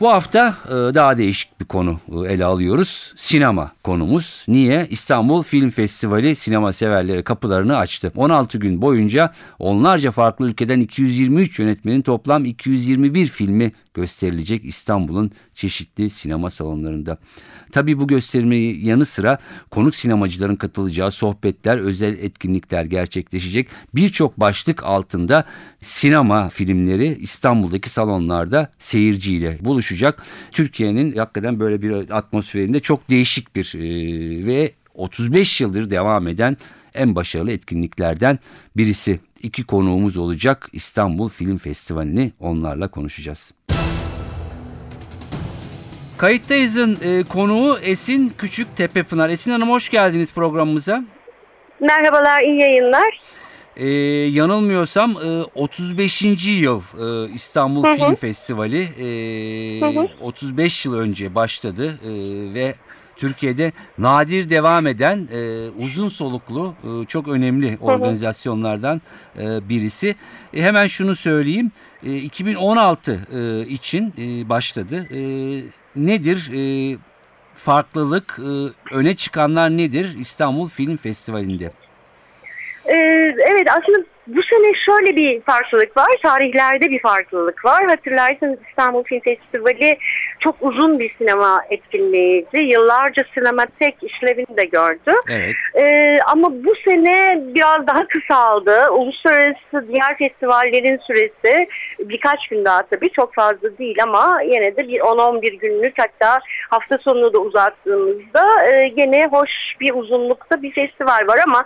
Bu hafta e, daha değişik bir konu e, ele alıyoruz. Sinema konumuz. Niye? İstanbul Film Festivali sinema severlere kapılarını açtı. 16 gün boyunca onlarca farklı ülkeden 223 yönetmenin toplam 221 filmi gösterilecek İstanbul'un çeşitli sinema salonlarında. Tabi bu gösterimin yanı sıra konuk sinemacıların katılacağı sohbetler, özel etkinlikler gerçekleşecek. Birçok başlık altında sinema filmleri İstanbul'daki salonlarda seyirciyle buluşacak. Türkiye'nin hakikaten böyle bir atmosferinde çok değişik bir e, ve 35 yıldır devam eden en başarılı etkinliklerden birisi. İki konuğumuz olacak İstanbul Film Festivali'ni onlarla konuşacağız. Kayıttayız'ın e, konuğu Esin Küçük Tepepınar. Esin Hanım hoş geldiniz programımıza. Merhabalar, iyi yayınlar. Ee, yanılmıyorsam e, 35. yıl e, İstanbul Hı hı. Film Festivali e, Hı hı. 35 yıl önce başladı e, ve Türkiye'de nadir devam eden e, uzun soluklu e, çok önemli organizasyonlardan e, birisi. E, hemen şunu söyleyeyim e, 2016 e, için e, başladı. E, nedir e, farklılık e, öne çıkanlar nedir İstanbul Film Festivali'nde? Ee, evet, aslında bu sene şöyle bir farklılık var. Tarihlerde bir farklılık var. Hatırlarsanız İstanbul Film Festivali çok uzun bir sinema etkinliğiydi. Yıllarca sinematek işlevini de gördü. Evet. Ee, ama bu sene biraz daha kısaldı. Uluslararası diğer festivallerin süresi birkaç gün daha tabii çok fazla değil ama yine de bir 10-11 günlük hatta hafta sonunu da uzattığımızda e, gene hoş bir uzunlukta bir festival var ama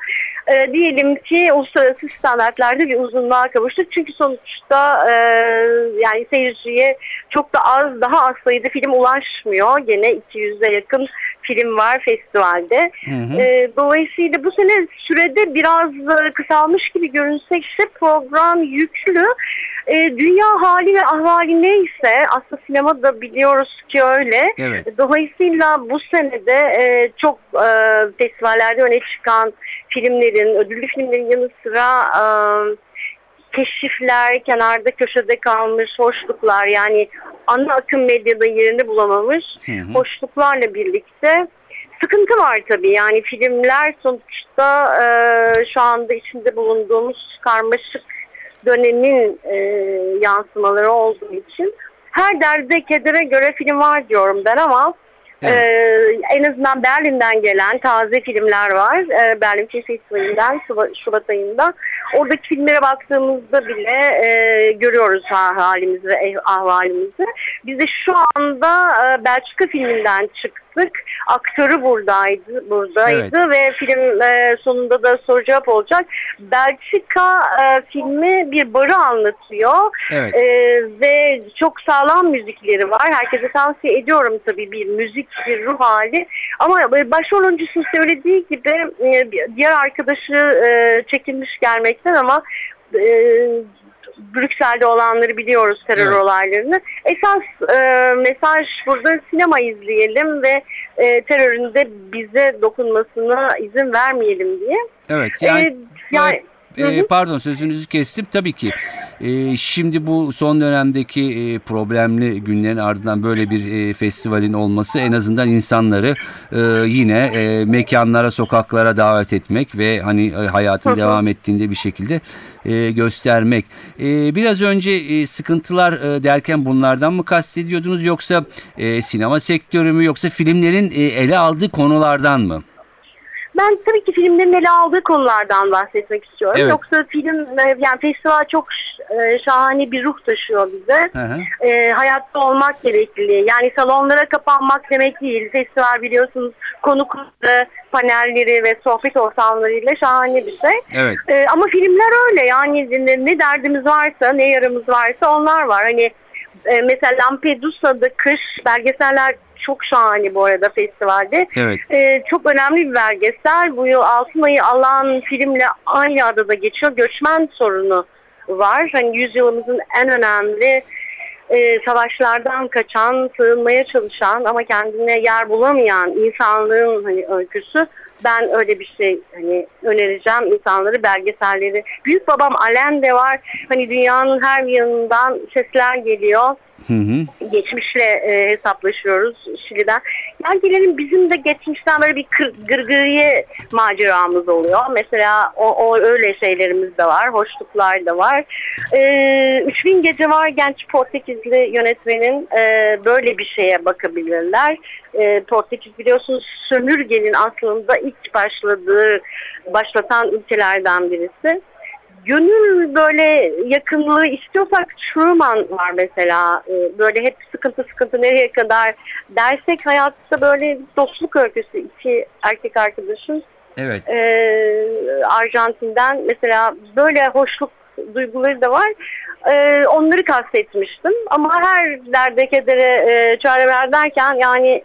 e, diyelim ki uluslararası standartlarda bir uzunluğa kavuştuk. Çünkü sonuçta e, yani seyirciye çok da az daha az sayıda film ulaşmıyor. Gene 200'e yakın film var festivalde. Hı hı. E, dolayısıyla bu sene sürede biraz e, kısalmış gibi görünse de program yüklü. E, dünya hali ve ahvali neyse aslında sinema da biliyoruz ki öyle. Evet. Dolayısıyla bu senede e, çok e, festivallerde öne çıkan filmlerin, ödüllü filmlerin yanı sıra e, keşifler, kenarda köşede kalmış hoşluklar yani ana akım medyada yerini bulamamış Hı hı. hoşluklarla birlikte sıkıntı var tabii. Yani filmler sonuçta e, şu anda içinde bulunduğumuz karmaşık dönemin e, yansımaları olduğu için her derde kedere göre film var diyorum ben ama Evet. e, en azından Berlin'den gelen taze filmler var. E, Berlin Film Festivali'nden Şubat, Şubat ayında. Oradaki filmlere baktığımızda bile e, görüyoruz ha, halimizi ve eh- ahvalimizi. Biz de şu anda e, Belçika filminden çıktık. Aktörü buradaydı, buradaydı ve film e, sonunda da soru cevap olacak. Belçika e, filmi bir barı anlatıyor. Evet. E, ve çok sağlam müzikleri var. Herkese tavsiye ediyorum tabii bir müzik, bir ruh hali. Ama e, başrol oyuncusu söylediği gibi e, diğer arkadaşı e, çekilmiş gelmekten ama e, Brüksel'de olanları biliyoruz terör Evet. olaylarını. Esas e, mesaj burada sinema izleyelim ve e, terörün de bize dokunmasına izin vermeyelim diye. Evet. Yani, E, yani e, pardon sözünüzü kestim. Tabii ki. E, şimdi bu son dönemdeki e, problemli günlerin ardından böyle bir e, festivalin olması en azından insanları e, yine e, mekanlara, sokaklara davet etmek ve hani e, hayatın devam ettiğinde bir şekilde e, göstermek. E, biraz önce e, sıkıntılar e, derken bunlardan mı kastediyordunuz yoksa e, sinema sektörü mü yoksa filmlerin e, ele aldığı konulardan mı? Ben tabii ki filmlerin ele aldığı konulardan bahsetmek istiyorum. Evet. Yoksa film, e, yani festival çok e, şahane bir ruh taşıyor bize. Hı hı. E, hayatta olmak gerekli. Yani salonlara kapanmak demek değil. Festival biliyorsunuz konukları, panelleri ve sohbet ortamlarıyla şahane bir şey. Evet. E, ama filmler öyle yani ne, ne derdimiz varsa, ne yaramız varsa onlar var. Hani e, mesela Lampedusa'da kış belgeseller çok şahane bu arada festivalde. Evet. Ee, çok önemli bir belgesel. Bu yıl Altın Ayı alan filmle aynı adada geçiyor. Göçmen sorunu var. Hani yüzyılımızın en önemli e, savaşlardan kaçan, sığınmaya çalışan ama kendine yer bulamayan insanlığın hani öyküsü. Ben öyle bir şey hani önereceğim insanları belgeselleri. Büyük babam Alen de var. Hani dünyanın her yanından sesler geliyor Hı hı. geçmişle e, hesaplaşıyoruz Şili'den. Gel gelelim bizim de geçmişten böyle bir kır, gırgırıye maceramız oluyor. Mesela o, o öyle şeylerimiz de var, hoşluklar da var. E, 3000 Gece var genç Portekizli yönetmenin e, böyle bir şeye bakabilirler. E, Portekiz biliyorsunuz sömürgenin aslında ilk başladığı, başlatan ülkelerden birisi gönül böyle yakınlığı istiyorsak Truman var mesela. Ee, Böyle hep sıkıntı sıkıntı nereye kadar dersek hayatta böyle dostluk öyküsü iki erkek arkadaşın Evet. ee, Arjantin'den mesela böyle hoşluk duyguları da var. Ee, onları kastetmiştim ama her derde kedere e, çare derken yani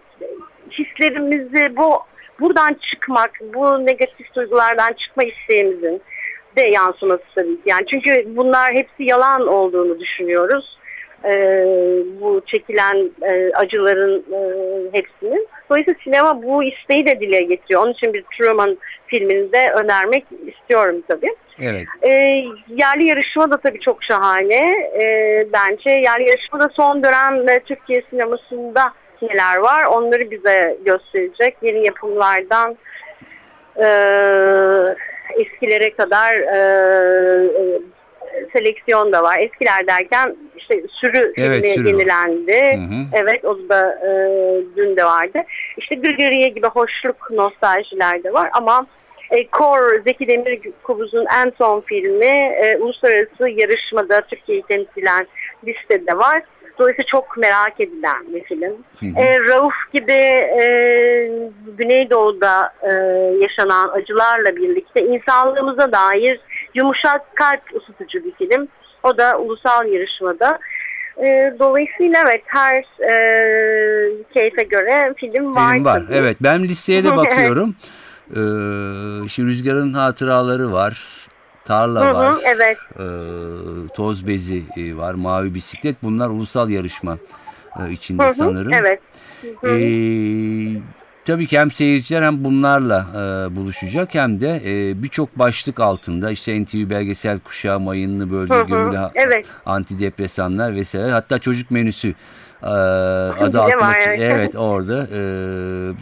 hislerimizi bu buradan çıkmak, bu negatif duygulardan çıkma isteğimizin de yansıması tabii ki. Yani çünkü bunlar hepsi yalan olduğunu düşünüyoruz. Ee, bu çekilen e, acıların e, hepsinin. Dolayısıyla sinema bu isteği de dile getiriyor. Onun için bir Truman filmini de önermek istiyorum tabii. Evet. E, yerli yarışma da tabii çok şahane. E, bence yerli yarışma da son dönem e, Türkiye sinemasında neler var onları bize gösterecek. Yeni yapımlardan e, eskilere kadar e, e, seleksiyon da var. Eskiler derken işte sürü Evet, filmi sürü. yenilendi. Hı hı. Evet o da e, dün de vardı. İşte Gırgırıye gibi hoşluk nostaljiler de var ama e, Kor Zeki Demirkubuz'un en son filmi e, uluslararası yarışmada Türkiye'yi temsilen listede var. Dolayısıyla çok merak edilen bir film. Hı hı. E, Rauf gibi e, Güneydoğu'da e, yaşanan acılarla birlikte insanlığımıza dair yumuşak kalp ısıtıcı bir film. O da ulusal yarışmada. E, dolayısıyla evet her e, keyfe göre film var. Film var. tabii. Evet. Ben listeye de bakıyorum. Ee, şimdi Rüzgar'ın hatıraları var. Tarla Hı var. hı, evet. Ee, toz bezi e, var. Mavi bisiklet. Bunlar ulusal yarışma e, içinde Hı hı, sanırım. Evet. Hı hı. Ee, tabii ki hem seyirciler hem bunlarla e, buluşacak hem de e, birçok başlık altında işte NTV belgesel kuşağı mayınlı bölge gömülü evet. antidepresanlar vesaire hatta çocuk menüsü e, adı var, evet. orada e,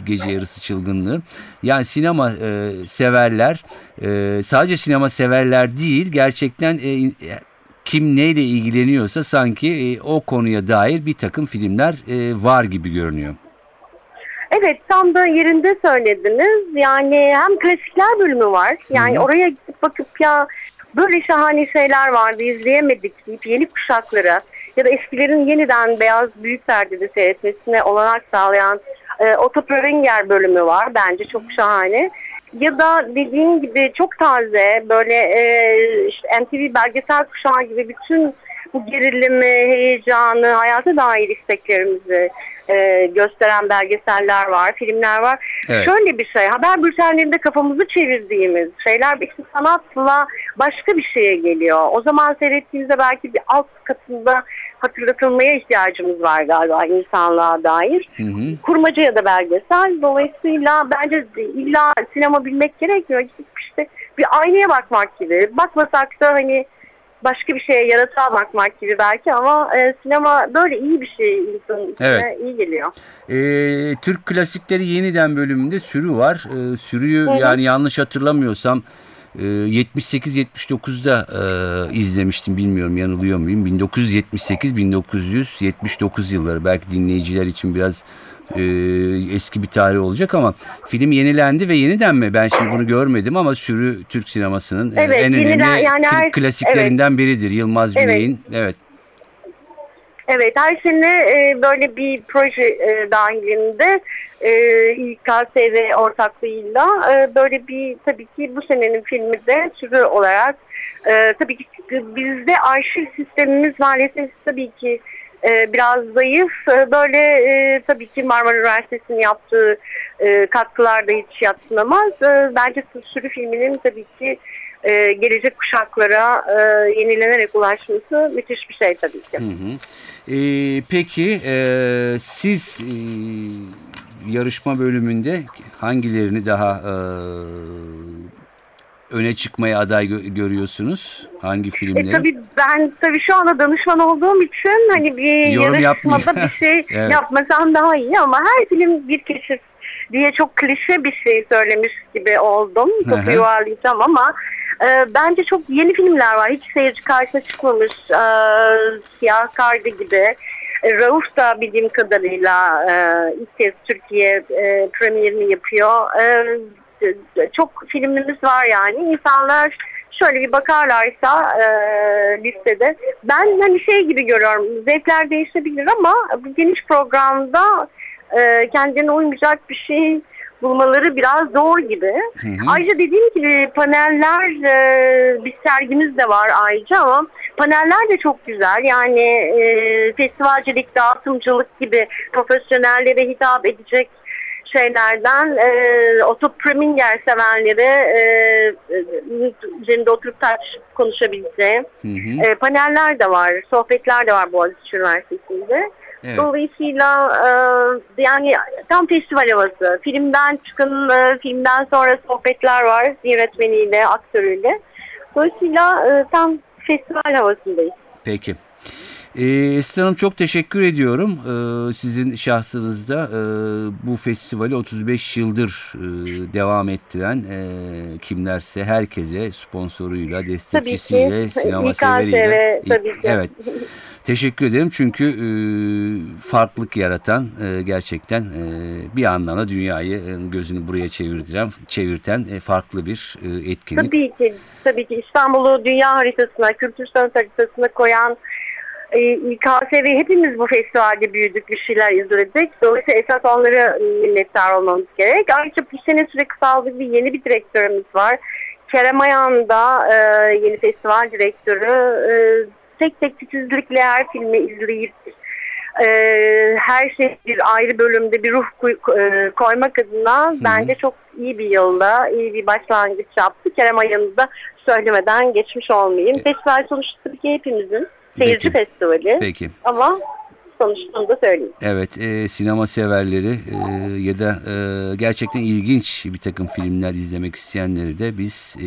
gece yarısı çılgınlığı yani sinema e, severler e, sadece sinema severler değil gerçekten e, kim neyle ilgileniyorsa sanki e, o konuya dair bir takım filmler e, var gibi görünüyor. Evet tam da yerinde söylediniz. Yani hem klasikler bölümü var. Yani hı. oraya gidip bakıp ya böyle şahane şeyler vardı izleyemedik deyip yeni kuşaklara ya da eskilerin yeniden beyaz büyük perdede seyretmesine olanak sağlayan e, Otto bölümü var. Bence çok şahane. Ya da dediğin gibi çok taze böyle e, işte MTV belgesel kuşağı gibi bütün bu gerilimi, heyecanı, hayata dair isteklerimizi e, gösteren belgeseller var, filmler var. Evet. Şöyle bir şey, haber bültenlerinde kafamızı çevirdiğimiz şeyler işte sanatla başka bir şeye geliyor. O zaman seyrettiğimizde belki bir alt katında hatırlatılmaya ihtiyacımız var galiba insanlığa dair. Hı hı. Kurmaca ya da belgesel. Dolayısıyla bence illa sinema bilmek gerekmiyor. İşte bir aynaya bakmak gibi. Bakmasak da hani başka bir şeye yaratığa bakmak gibi belki ama e, sinema böyle iyi bir şey insanın Evet. iyi geliyor. Ee, Türk klasikleri yeniden bölümünde sürü var. Ee, sürüyü Hı hı. yani yanlış hatırlamıyorsam e, 78-79'da e, izlemiştim. Bilmiyorum yanılıyor muyum? 1978-1979 yılları. Belki dinleyiciler için biraz e, eski bir tarih olacak ama film yenilendi ve yeniden mi? Ben şimdi bunu görmedim ama sürü Türk sinemasının e, Evet, en önemli yeniden- yani her- klasiklerinden biridir. Yılmaz Evet. Güney'in. Evet. Evet her sene e, böyle bir proje e, dahilinde e, İKSV ortaklığıyla e, böyle bir tabii ki bu senenin filmi de türü olarak e, tabii ki bizde arşiv sistemimiz maalesef tabii ki e, biraz zayıf. E, böyle e, tabii ki Marmara Üniversitesi'nin yaptığı e, katkılar da hiç yatsınamaz. E, bence sürü filminin tabii ki e, gelecek kuşaklara e, yenilenerek ulaşması müthiş bir şey tabii ki. Hı hı. Ee, peki e, siz e, yarışma bölümünde hangilerini daha e, öne çıkmaya aday gö- görüyorsunuz? Hangi E filmleri? tabii ben tabii şu anda danışman olduğum için hani bir Yorum yarışmada bir şey Evet. yapmasam daha iyi ama her film bir keşif diye çok klişe bir şey söylemiş gibi oldum. Çok yuvarlayacağım ama e, bence çok yeni filmler var. Hiç seyirci karşısına çıkmamış. E, Siyah Kardı gibi. E, Rauf da bildiğim kadarıyla e, ilk kez Türkiye e, premierini yapıyor. E, çok filmimiz var yani. İnsanlar şöyle bir bakarlarsa e, listede ben hani şey gibi görüyorum zevkler değişebilir ama bu geniş programda e, kendine uymayacak bir şey bulmaları biraz zor gibi. Hı hı. Ayrıca dediğim gibi paneller e, bir sergimiz de var ayrıca ama paneller de çok güzel. Yani e, festivalcilik, dağıtımcılık gibi profesyonellere hitap edecek şeylerden e, Otto Preminger sevenlere e, e, üzerinde oturup tartış konuşabileceği Hı hı. e, paneller de var, sohbetler de var Boğaziçi Üniversitesi'nde. Evet. Dolayısıyla e, yani tam festival havası. Filmden çıkan, e, filmden sonra sohbetler var yönetmeniyle, aktörüyle. Dolayısıyla e, tam festival havasındayız. Peki. Ee, Esin Hanım çok teşekkür ediyorum. Ee, sizin şahsınızda e, bu festivali 35 yıldır e, devam ettiren e, kimlerse herkese sponsoruyla, destekçisiyle, ki. sinema severiyle. tabii ki. Evet. Teşekkür ederim çünkü e, farklılık yaratan e, gerçekten e, bir anlamda dünyayı e, gözünü buraya çevirdiren, çevirten e, farklı bir e, etkinlik. Tabii ki, tabii ki İstanbul'u dünya haritasına, kültür sanat haritasına koyan e, İKSV hepimiz bu festivalde büyüdük, bir şeyler izledik. Dolayısıyla esas onlara minnettar olmamız gerek. Ayrıca bu sene süre kısaldı bir yeni bir direktörümüz var. Kerem Ayan da e, yeni festival direktörü. E, tek tek titizlikle her filmi izleyip e, her şey bir ayrı bölümde bir ruh koy- e, koymak adına bence çok iyi bir yolda, iyi bir başlangıç yaptı. Kerem Ayan'ı da söylemeden geçmiş olmayayım. Festival sonuçta tabii ki hepimizin seyirci Peki. festivali Peki. ama sonuçta onu da söyleyeyim. Evet, e, sinema severleri e, ya da e, gerçekten ilginç bir takım filmler izlemek isteyenleri de biz e,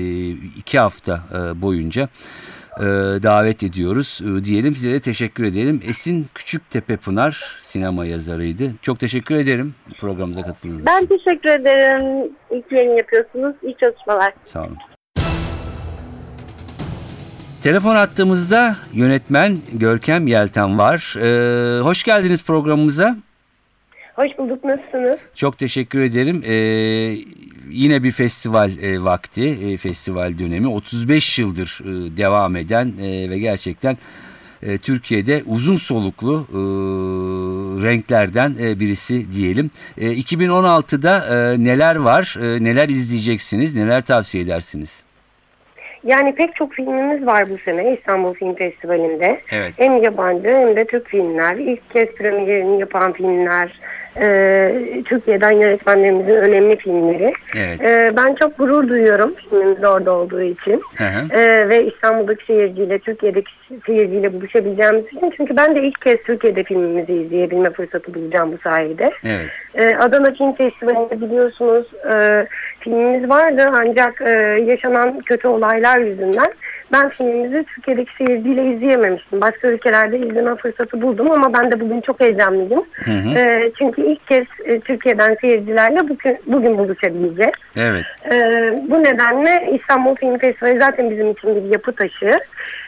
iki hafta e, boyunca e, davet ediyoruz e, diyelim. Size de teşekkür edelim. Esin Küçüktepe Pınar sinema yazarıydı. Çok teşekkür ederim programımıza katıldığınız için. Ben teşekkür ederim. İyi ki yayın yapıyorsunuz. İyi çalışmalar. Sağ olun. Telefon attığımızda yönetmen Görkem Yelten var. E, hoş geldiniz programımıza. Hoş bulduk. Nasılsınız? Çok teşekkür ederim. Ee, yine bir festival e, vakti, e, festival dönemi. 35 yıldır e, devam eden e, ve gerçekten e, Türkiye'de uzun soluklu e, renklerden e, birisi diyelim. E, 2016'da e, neler var, e, neler izleyeceksiniz, neler tavsiye edersiniz? Yani pek çok filmimiz var bu sene İstanbul Film Festivali'nde. Evet. Hem yabancı hem de Türk filmler. İlk kez premierini yapan filmler. E, Türkiye'den yönetmenlerimizin önemli filmleri. Evet. E, ben çok gurur duyuyorum filmimiz orada olduğu için. Hı hı. E, ve İstanbul'daki seyirciyle, Türkiye'deki seyirciyle buluşabileceğimiz için. Çünkü ben de ilk kez Türkiye'de filmimizi izleyebilme fırsatı bulacağım bu sayede. Evet. Ee, Adana Film Festivali'nde biliyorsunuz e, filmimiz vardı ancak e, yaşanan kötü olaylar yüzünden ben filmimizi Türkiye'deki seyirciyle izleyememiştim. Başka ülkelerde izleme fırsatı buldum ama ben de bugün çok heyecanlıyım. Hı hı. E, çünkü ilk kez e, Türkiye'den seyircilerle bugün, bugün buluşabileceğiz. Evet. E, bu nedenle İstanbul Film Festivali zaten bizim için bir yapı taşı.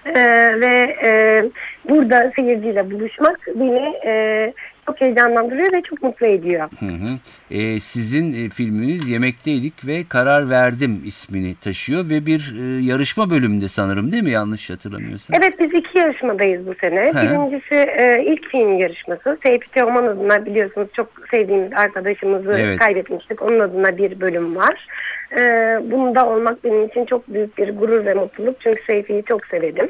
E, ve e, burada seyirciyle buluşmak beni e, çok heyecanlandırıyor ve çok mutlu ediyor. Hı hı. Ee, sizin e, filminiz Yemekteydik ve Karar Verdim ismini taşıyor ve bir e, yarışma bölümünde sanırım değil mi yanlış hatırlamıyorsam? Evet biz iki yarışmadayız bu sene. He. Birincisi e, ilk film yarışması. Seyfi Teoman adına biliyorsunuz çok sevdiğimiz arkadaşımızı Evet. kaybetmiştik. Onun adına bir bölüm var. E, bunda olmak benim için çok büyük bir gurur ve mutluluk. Çünkü Seyfi'yi çok severim.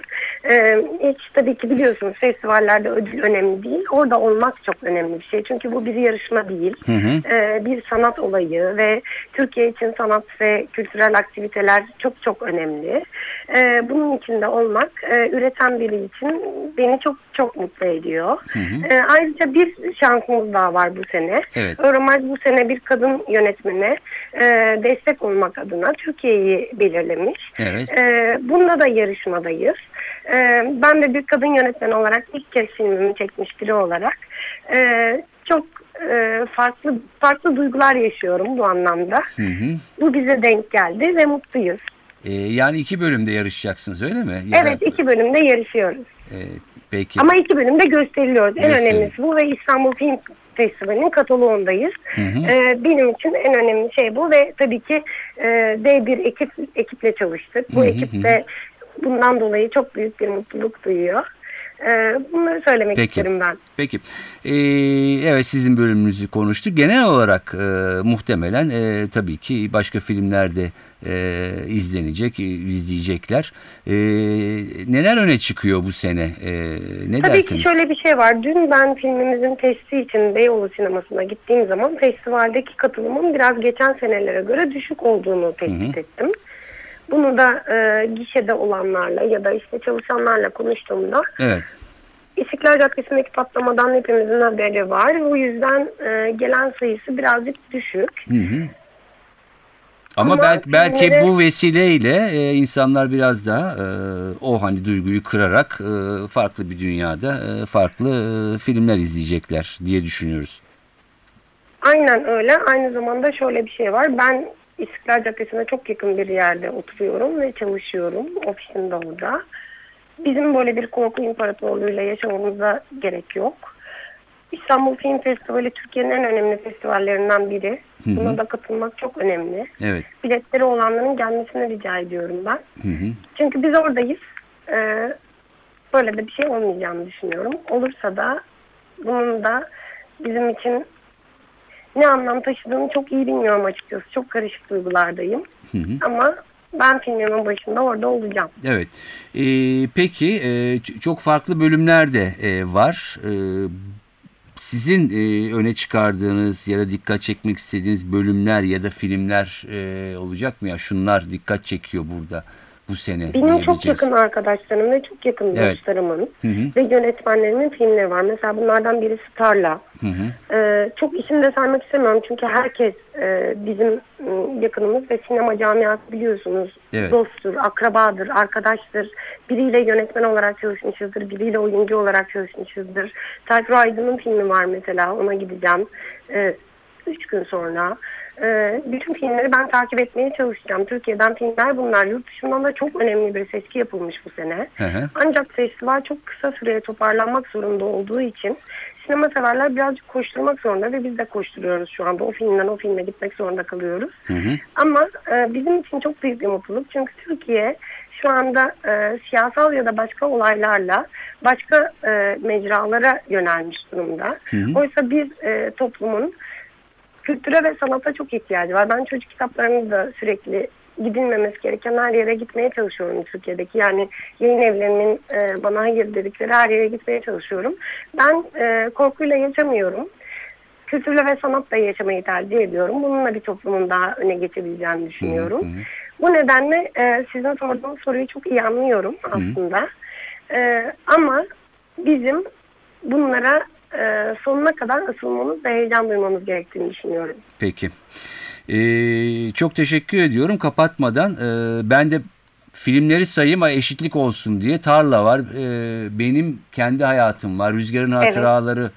E, hiç tabii ki biliyorsunuz festivallerde ödül önemli değil. Orada olmak çok önemli bir şey. Çünkü bu bir yarışma değil. E, bir sanat olayı ve Türkiye için sanat ve kültürel aktiviteler çok çok önemli. E, bunun içinde olmak e, üreten biri için beni çok çok mutlu ediyor. E, ayrıca bir şansımız daha var bu sene. Evet. Euromaj bu sene bir kadın yönetmene e, destek olmak adına Türkiye'yi belirlemiş. Evet. E, bunda da yarışmadayız. E, ben de bir kadın yönetmen olarak ilk kez filmimi çekmiş biri olarak e, çok e, farklı farklı duygular yaşıyorum bu anlamda. Hı hı. Bu bize denk geldi ve mutluyuz. E, yani iki bölümde yarışacaksınız öyle mi? Ya da- Evet iki bölümde yarışıyoruz. E, peki. Ama iki bölümde gösteriliyoruz. En Gösteriliyor. önemlisi bu ve İstanbul Film Festivali'nin kataloğundayız. Hı hı. Ee, benim için en önemli şey bu ve tabii ki e, dev bir ekip ekiple çalıştık. Bu Hı hı ekip de bundan dolayı çok büyük bir mutluluk duyuyor. Ee, bunları söylemek Peki. isterim ben. Peki. Ee, evet sizin bölümünüzü konuştuk. Genel olarak e, muhtemelen e, tabii ki başka filmlerde e, izlenecek, e, izleyecekler. E, neler öne çıkıyor bu sene? E, ne Tabii dersiniz? ki şöyle bir şey var. Dün ben filmimizin testi için Beyoğlu sinemasına gittiğim zaman festivaldeki katılımın biraz geçen senelere göre düşük olduğunu tespit ettim. Bunu da e, gişede olanlarla ya da işte çalışanlarla konuştuğumda Evet. İstiklal Caddesi'ndeki patlamadan hepimizin haberi var. Bu yüzden e, gelen sayısı birazcık düşük. Hı hı. Ama, Ama belki, belki bu vesileyle e, insanlar biraz daha e, o hani duyguyu kırarak e, farklı bir dünyada e, farklı e, filmler izleyecekler diye düşünüyoruz. Aynen öyle. Aynı zamanda şöyle bir şey var. Ben İstiklal Caddesi'ne çok yakın bir yerde oturuyorum ve çalışıyorum. Ofisim de orada. Bizim böyle bir korku imparatorluğuyla yaşamamıza gerek yok. İstanbul Film Festivali Türkiye'nin en önemli festivallerinden biri. Hı hı. Buna da katılmak çok önemli. Evet. Biletleri olanların gelmesini rica ediyorum ben. Hı hı. Çünkü biz oradayız. Ee, böyle de bir şey olmayacağını düşünüyorum. Olursa da bunun da bizim için ne anlam taşıdığını çok iyi bilmiyorum açıkçası. Çok karışık duygulardayım. Hı hı. Ama ben filmimin başında orada olacağım. Evet. Ee, peki e, çok farklı bölümler de e, var. E, sizin e, öne çıkardığınız ya da dikkat çekmek istediğiniz bölümler ya da filmler e, olacak mı ya? Şunlar dikkat çekiyor burada bu sene. Benim çok yakın arkadaşlarım ve çok yakın Evet. dostlarımın Hı hı. ve yönetmenlerimin filmleri var. Mesela bunlardan birisi Tarla. Hı hı. Ee, çok isim de saymak istemiyorum çünkü herkes e, bizim m, yakınımız ve sinema camiası biliyorsunuz Evet. dosttur, akrabadır, arkadaştır. Biriyle yönetmen olarak çalışmışızdır, biriyle oyuncu olarak çalışmışızdır. Tayfur Aydın'ın filmi var mesela ona gideceğim e, üç gün sonra. E, bütün filmleri ben takip etmeye çalışacağım. Türkiye'den filmler bunlar. Yurt dışından da çok önemli bir seçki yapılmış bu sene. Hı hı. Ancak festival çok kısa süreye toparlanmak zorunda olduğu için sinema severler birazcık koşturmak zorunda ve biz de koşturuyoruz şu anda. O filmden o filme gitmek zorunda kalıyoruz. Hı hı. Ama e, bizim için çok büyük bir mutluluk. Çünkü Türkiye şu anda e, siyasal ya da başka olaylarla başka e, mecralara yönelmiş durumda. Hı hı. Oysa bir e, toplumun kültüre ve sanata çok ihtiyacı var. Ben çocuk kitaplarını da sürekli gidilmemesi gereken her yere gitmeye çalışıyorum Türkiye'deki. Yani yayın evlerinin e, bana hayır dedikleri her yere gitmeye çalışıyorum. Ben e, korkuyla yaşamıyorum. Kültürle ve sanatla yaşamayı tercih ediyorum. Bununla bir toplumun daha öne geçebileceğini düşünüyorum. Bu nedenle e, sizin sorduğunuz soruyu çok iyi anlıyorum aslında. E, ama bizim bunlara e, sonuna kadar asılmamız ve heyecan duymamız gerektiğini düşünüyorum. Peki. Ee, çok teşekkür ediyorum. Kapatmadan e, ben de filmleri sayayım ama eşitlik olsun diye. Tarla var. Ee, benim kendi hayatım var. Rüzgarın hatıraları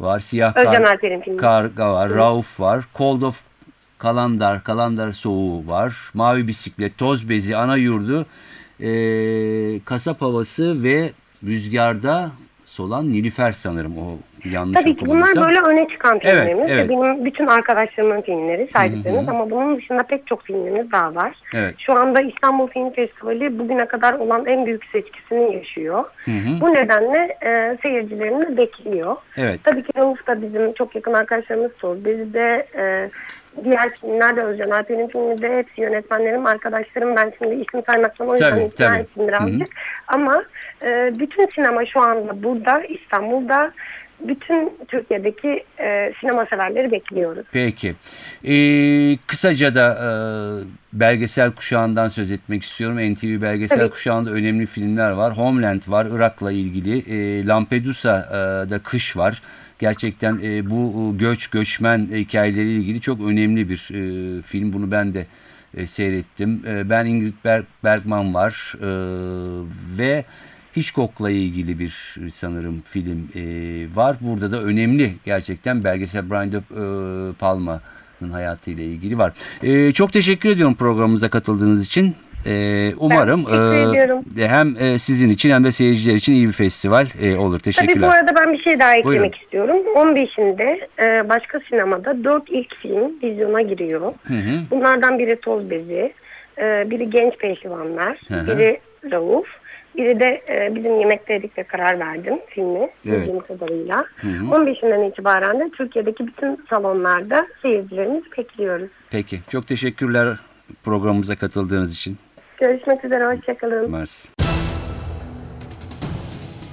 var. Siyah Özcan Kar- filmi. Karga var. Rauf var. Cold of Kalandar. Kalandar Soğuğu var. Mavi Bisiklet. Toz Bezi. Ana Yurdu. ee, kasap Havası ve Rüzgarda Solan Nilüfer sanırım o yanlış Tabii ki bunlar böyle öne çıkan Evet, filmlerimiz. evet. Ve Benim bütün arkadaşlarımın filmleri saydıklarınız ama bunun dışında pek çok filmimiz daha var. Evet. Şu anda İstanbul Film Festivali bugüne kadar olan en büyük seçkisini yaşıyor. hı. Bu nedenle e, seyircilerini bekliyor. Evet. Tabii ki Rauf da bizim çok yakın arkadaşlarımız Toz. Bizi de e, diğer filmlerde Özcan Alper'in filminde hepsi yönetmenlerim, arkadaşlarım. Ben şimdi isim saymaktan o yüzden ikna ettim birazcık. Ama e, bütün sinema şu anda burada, İstanbul'da. Bütün Türkiye'deki e, sinema severleri bekliyoruz. Peki. Ee, kısaca da e, belgesel kuşağından söz etmek istiyorum. NTV belgesel Tabii. kuşağında önemli filmler var. Homeland var, Irak'la ilgili. E, Lampedusa'da kış var. Gerçekten e, bu göç, göçmen hikayeleriyle ilgili çok önemli bir e, film. Bunu ben de e, seyrettim. E, ben Ingrid Berg, Bergman var e, ve Hitchcock'la ilgili bir sanırım film e, var. Burada da önemli gerçekten belgesel Brian De e, Palma'nın hayatıyla ilgili var. E, çok teşekkür ediyorum programımıza katıldığınız için. E, umarım e, hem e, sizin için hem de seyirciler için iyi bir festival e, olur. Tabii bu Teşekkürler. arada ben bir şey daha eklemek Buyurun. istiyorum. 15'inde e, başka sinemada 4 ilk film vizyona giriyor. Hı hı. Bunlardan biri Toz Bezi, e, biri Genç Pehlivanlar, Hı hı. biri Rauf, biri de e, bizim Yemekte karar verdim filmi Evet. bildiğim kadarıyla. Hı hı. 15'inden itibaren de Türkiye'deki bütün salonlarda seyircilerimizi bekliyoruz. Peki. Çok teşekkürler programımıza katıldığınız için. Görüşmek üzere, hoşçakalın. Mersi.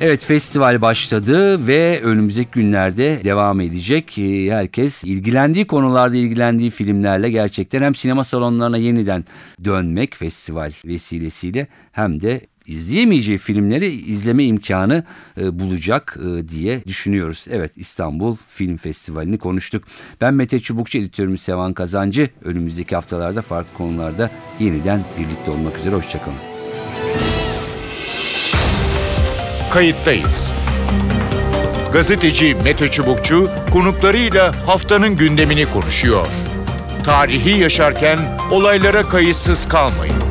Evet festival başladı ve önümüzdeki günlerde devam edecek. Ee, Herkes ilgilendiği konularda ilgilendiği filmlerle gerçekten hem sinema salonlarına yeniden dönmek festival vesilesiyle hem de izleyemeyeceği filmleri izleme imkanı e, bulacak e, diye düşünüyoruz. Evet İstanbul Film Festivali'ni konuştuk. Ben Mete Çubukçu editörümüz Sevan Kazancı. Önümüzdeki haftalarda farklı konularda yeniden birlikte olmak üzere. Hoşçakalın. Kayıttayız. Gazeteci Mete Çubukçu konuklarıyla haftanın gündemini konuşuyor. Tarihi yaşarken olaylara kayıtsız kalmayın.